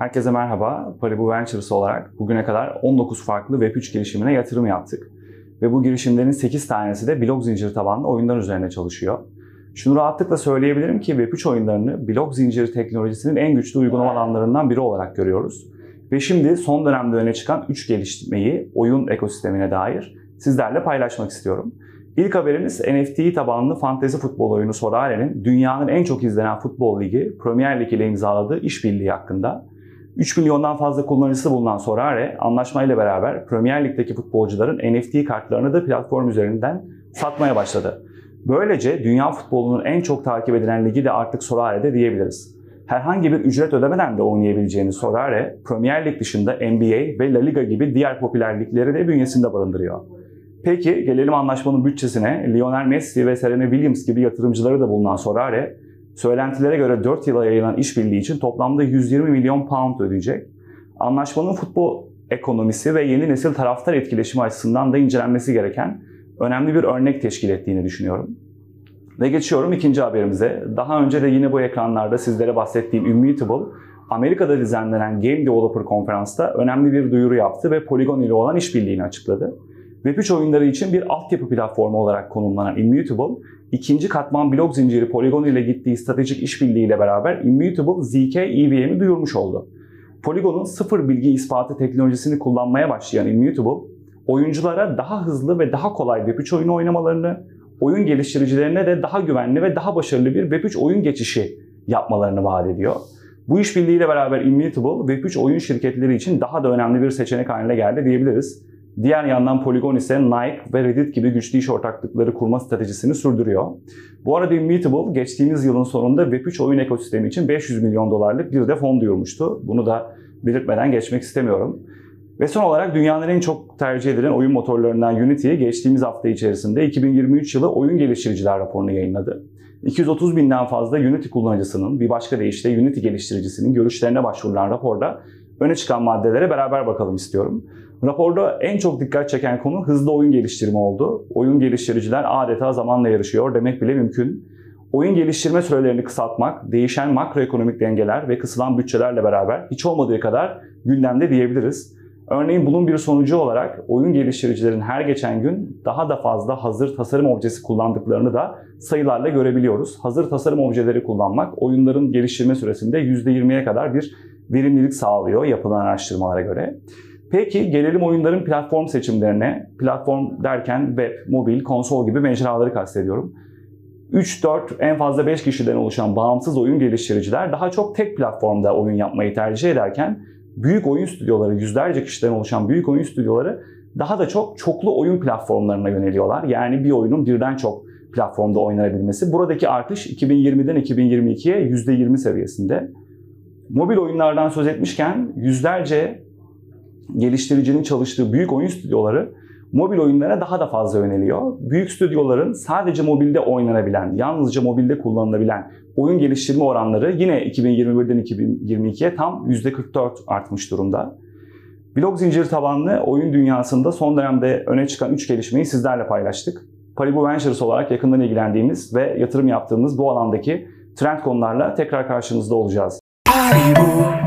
Herkese merhaba. Paribu Ventures olarak bugüne kadar 19 farklı Web3 girişimine yatırım yaptık. Ve bu girişimlerin 8 tanesi de blok zinciri tabanlı oyunlar üzerine çalışıyor. Şunu rahatlıkla söyleyebilirim ki Web3 oyunlarını blok zinciri teknolojisinin en güçlü uygulama alanlarından biri olarak görüyoruz. Ve şimdi son dönemde öne çıkan 3 gelişmeyi oyun ekosistemine dair sizlerle paylaşmak istiyorum. İlk haberimiz NFT tabanlı fantezi futbol oyunu Sorare'nin dünyanın en çok izlenen futbol ligi Premier Lig ile imzaladığı işbirliği hakkında. 3 milyondan fazla kullanıcısı bulunan Sorare, anlaşmayla beraber Premier Lig'deki futbolcuların NFT kartlarını da platform üzerinden satmaya başladı. Böylece dünya futbolunun en çok takip edilen ligi de artık Sorare'de diyebiliriz. Herhangi bir ücret ödemeden de oynayabileceğiniz Sorare, Premier Lig dışında NBA ve La Liga gibi diğer popüler ligleri de bünyesinde barındırıyor. Peki gelelim anlaşmanın bütçesine. Lionel Messi ve Serena Williams gibi yatırımcıları da bulunan Sorare, söylentilere göre 4 yıla yayılan işbirliği için toplamda 120 milyon pound ödeyecek. Anlaşmanın futbol ekonomisi ve yeni nesil taraftar etkileşimi açısından da incelenmesi gereken önemli bir örnek teşkil ettiğini düşünüyorum. Ve geçiyorum ikinci haberimize. Daha önce de yine bu ekranlarda sizlere bahsettiğim Immutable, Amerika'da düzenlenen Game Developer Konferans'ta önemli bir duyuru yaptı ve Polygon ile olan işbirliğini açıkladı. Web3 oyunları için bir altyapı platformu olarak konumlanan Immutable, ikinci katman blok zinciri Polygon ile gittiği stratejik işbirliği ile beraber Immutable ZK EVM'i duyurmuş oldu. Polygon'un sıfır bilgi ispatı teknolojisini kullanmaya başlayan Immutable, oyunculara daha hızlı ve daha kolay Web3 oyunu oynamalarını, oyun geliştiricilerine de daha güvenli ve daha başarılı bir Web3 oyun geçişi yapmalarını vaat ediyor. Bu işbirliğiyle beraber Immutable, Web3 oyun şirketleri için daha da önemli bir seçenek haline geldi diyebiliriz. Diğer yandan Polygon ise Nike ve Reddit gibi güçlü iş ortaklıkları kurma stratejisini sürdürüyor. Bu arada Immutable geçtiğimiz yılın sonunda Web3 oyun ekosistemi için 500 milyon dolarlık bir de fon duyurmuştu. Bunu da belirtmeden geçmek istemiyorum. Ve son olarak dünyanın en çok tercih edilen oyun motorlarından Unity geçtiğimiz hafta içerisinde 2023 yılı oyun geliştiriciler raporunu yayınladı. 230 binden fazla Unity kullanıcısının, bir başka deyişle Unity geliştiricisinin görüşlerine başvurulan raporda öne çıkan maddelere beraber bakalım istiyorum. Raporda en çok dikkat çeken konu hızlı oyun geliştirme oldu. Oyun geliştiriciler adeta zamanla yarışıyor demek bile mümkün. Oyun geliştirme sürelerini kısaltmak, değişen makroekonomik dengeler ve kısılan bütçelerle beraber hiç olmadığı kadar gündemde diyebiliriz. Örneğin bunun bir sonucu olarak oyun geliştiricilerin her geçen gün daha da fazla hazır tasarım objesi kullandıklarını da sayılarla görebiliyoruz. Hazır tasarım objeleri kullanmak oyunların geliştirme süresinde %20'ye kadar bir verimlilik sağlıyor yapılan araştırmalara göre. Peki gelelim oyunların platform seçimlerine. Platform derken web, mobil, konsol gibi mecraları kastediyorum. 3-4 en fazla 5 kişiden oluşan bağımsız oyun geliştiriciler daha çok tek platformda oyun yapmayı tercih ederken büyük oyun stüdyoları, yüzlerce kişiden oluşan büyük oyun stüdyoları daha da çok çoklu oyun platformlarına yöneliyorlar. Yani bir oyunun birden çok platformda oynanabilmesi. Buradaki artış 2020'den 2022'ye %20 seviyesinde. Mobil oyunlardan söz etmişken yüzlerce geliştiricinin çalıştığı büyük oyun stüdyoları mobil oyunlara daha da fazla yöneliyor. Büyük stüdyoların sadece mobilde oynanabilen, yalnızca mobilde kullanılabilen oyun geliştirme oranları yine 2021'den 2022'ye tam %44 artmış durumda. Blok zincir tabanlı oyun dünyasında son dönemde öne çıkan 3 gelişmeyi sizlerle paylaştık. Paribu Ventures olarak yakından ilgilendiğimiz ve yatırım yaptığımız bu alandaki trend konularla tekrar karşınızda olacağız. Paribu.